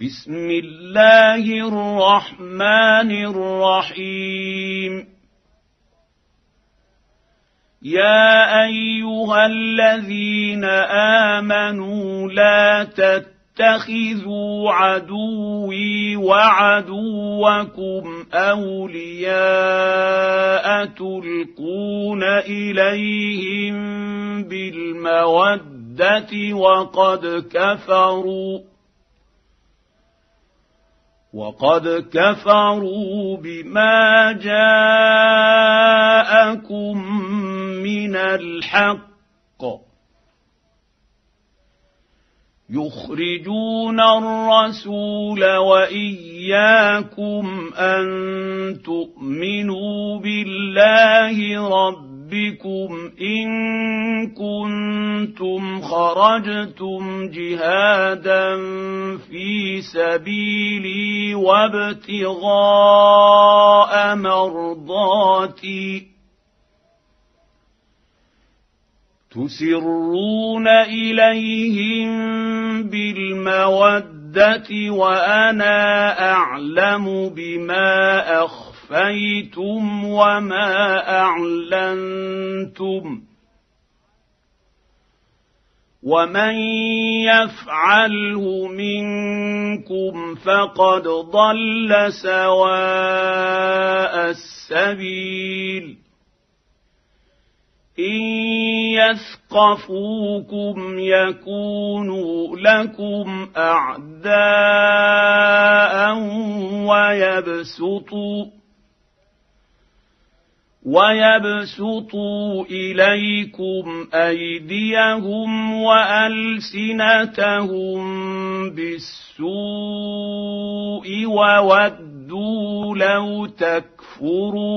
بسم الله الرحمن الرحيم. يا أيها الذين آمنوا لا تتخذوا عدوي وعدوكم أولياء تلقون إليهم بالمودة وقد كفروا. وقد كفروا بما جاءكم من الحق يخرجون الرسول وإياكم أن تؤمنوا بالله رب ربكم ان كنتم خرجتم جهادا في سبيلي وابتغاء مرضاتي تسرون اليهم بالموده وأنا اعلم بما اخفى اخفيتم وما أعلنتم ومن يفعله منكم فقد ضل سواء السبيل إن يثقفوكم يكونوا لكم أعداء ويبسطوا ويبسطوا إليكم أيديهم وألسنتهم بالسوء وودوا لو تكفرون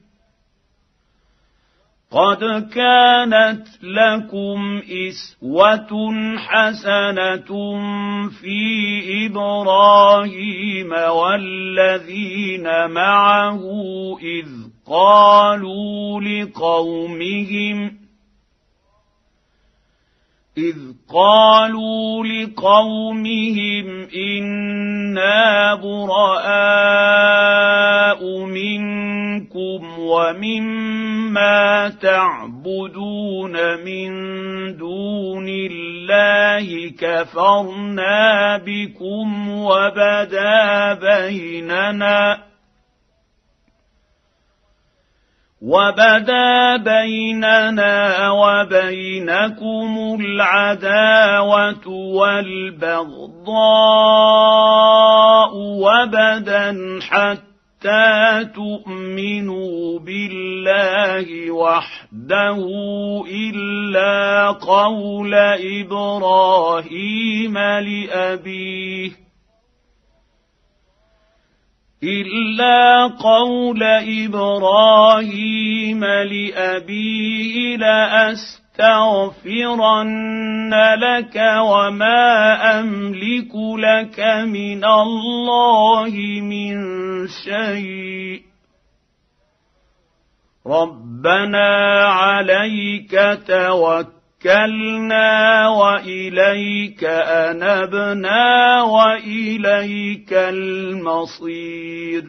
قد كانت لكم إسوة حسنة في إبراهيم والذين معه إذ قالوا لقومهم إذ قالوا لقومهم إنا براء منكم ومما تعبدون من دون الله كفرنا بكم وبدا بيننا وبدا بيننا وبينكم العداوة والبغضاء وبدا حتى تؤمنوا بالله وحده الا قول إبراهيم لابيه الا قول إبراهيم لابيه لاستغفرن لك وما املك لك من الله من شيء ربنا عليك توكل توكلنا واليك انبنا واليك المصير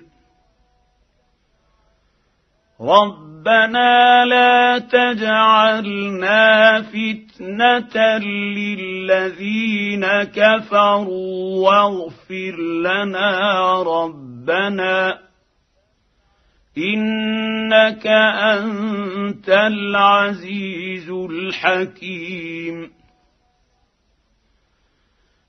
ربنا لا تجعلنا فتنه للذين كفروا واغفر لنا ربنا انك انت العزيز الحكيم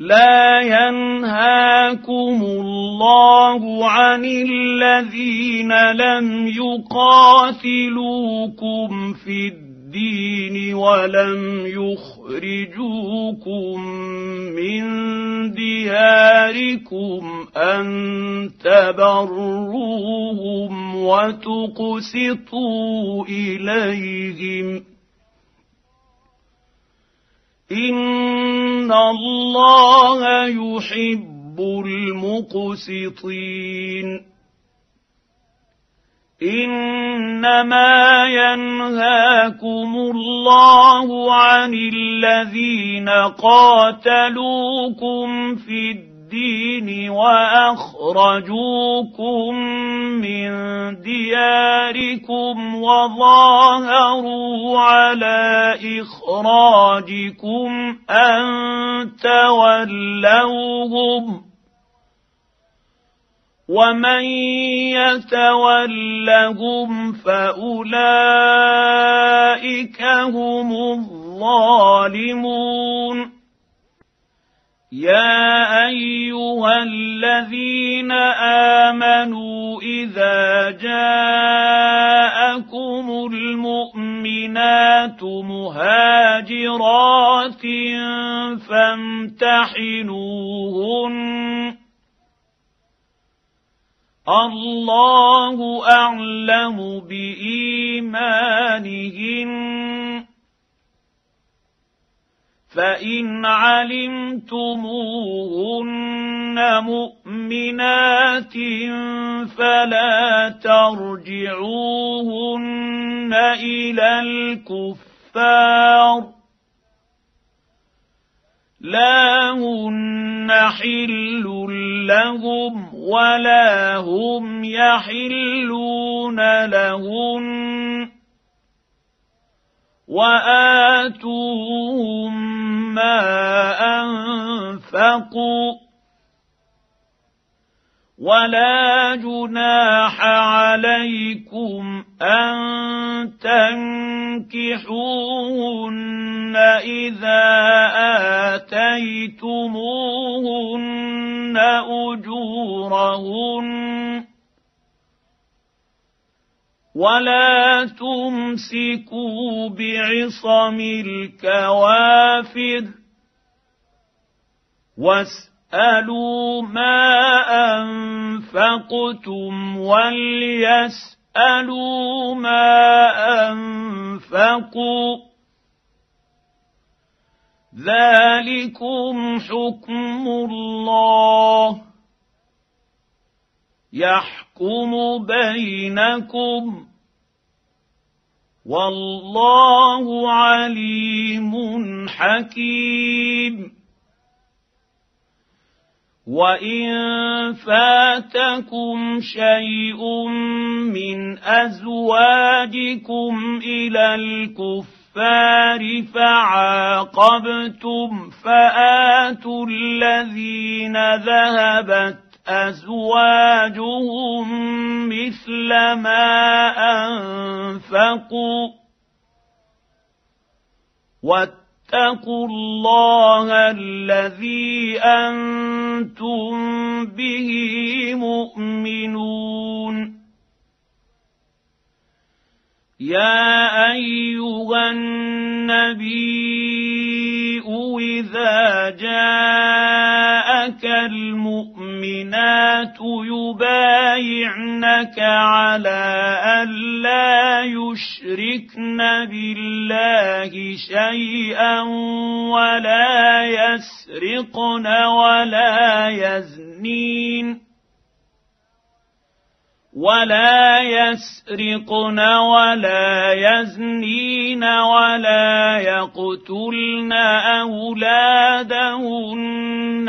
لا ينهاكم الله عن الذين لم يقاتلوكم في الدين ولم يخرجوكم من دياركم أن تبروهم وتقسطوا إليهم ان الله يحب المقسطين انما ينهاكم الله عن الذين قاتلوكم في الدين واخرجوكم من دياركم وظاهروا على إخراجكم أن تولوهم ومن يتولهم فأولئك هم الظالمون. يا أيها الذين امنوا الله أعلم بايمانهن فإن علمتموهن مؤمنات فلا ترجعوهن إلى الكفار. لا هن حل لهم. ولا هم يحلون لهن واتوهم ما انفقوا ولا جناح عليكم ان تنكحوهن اذا اتيتموهن اجورهن ولا تمسكوا بعصم الكوافر واسالوا ما انفقتم وليسالوا ما انفقوا ذلكم حكم الله. يحكم بينكم. والله عليم حكيم. وإن فاتكم شيء من أزواجكم إلى الكفار فعاقبتم فآتوا الذين ذهبت أزواجهم مثل ما أنفقوا واتقوا الله الذي أنتم به المؤمنات يبايعنك على الا يشركن بالله شيئا ولا يسرقن ولا يزنين. ولا يسرقن ولا يزنين ولا يقتلن اولادهن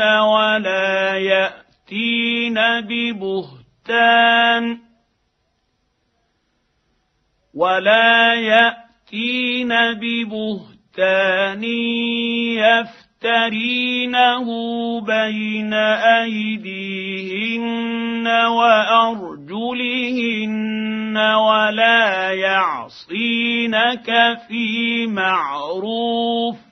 ولا ياتين ببهتان ولا ياتين ببهتان يفترينه بين ايديهن وارجلهن ولا يعصينك في معروف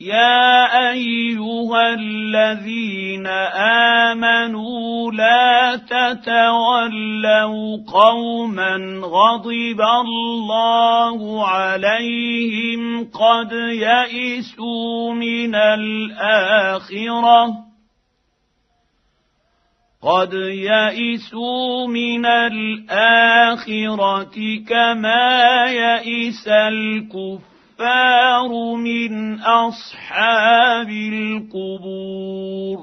يا أيها الذين آمنوا لا تتولوا قوما غضب الله عليهم قد يئسوا من الآخرة قد يئسوا من الآخرة كما يئس الكفر الكفار من أصحاب القبور.